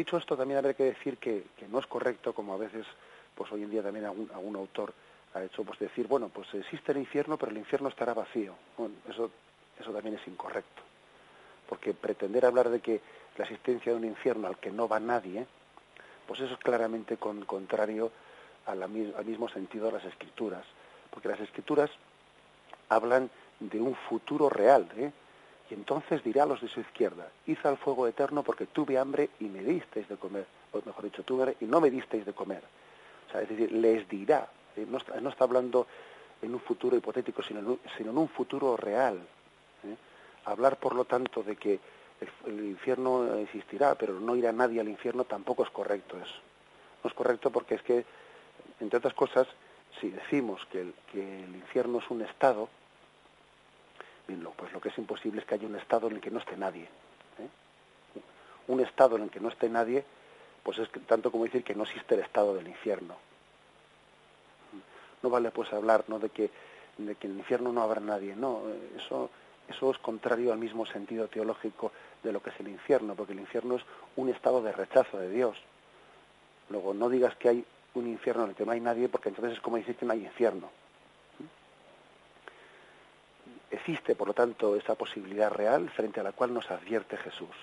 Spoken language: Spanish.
dicho esto, también habría que decir que, no es correcto, como a veces, pues hoy en día también algún, algún autor ha hecho, pues decir, bueno, pues existe el infierno, pero el infierno estará vacío. Bueno, eso, eso también es incorrecto. Porque pretender hablar de que la existencia de un infierno al que no va nadie, pues eso es claramente con, contrario al mismo sentido de las escrituras. Porque las escrituras hablan de un futuro real, ¿eh? Y entonces dirá a los de su izquierda, hizo al fuego eterno porque tuve hambre y me disteis de comer. O mejor dicho, tuve hambre y no me disteis de comer. O sea, es decir, les dirá. ¿eh? No, está, no, está, hablando en un futuro hipotético, sino en un, sino en un futuro real. ¿eh? Hablar, por lo tanto, de que el, infierno existirá, pero no irá nadie al infierno, tampoco es correcto eso. No es correcto porque es que, entre otras cosas, si decimos que el infierno es un estado, pues lo que es imposible es que haya un estado en el que no esté nadie. ¿eh? Un estado en el que no esté nadie, pues es tanto como decir que no existe el estado del infierno. No vale pues hablar ¿no? de que de que en el infierno no habrá nadie. No, eso eso es contrario al mismo sentido teológico de lo que es el infierno, porque el infierno es un estado de rechazo de Dios. Luego, no digas que hay un infierno en el que no hay nadie, porque entonces es como decir que no hay infierno. Existe, por lo tanto, esa posibilidad real frente a la cual nos advierte Jesús.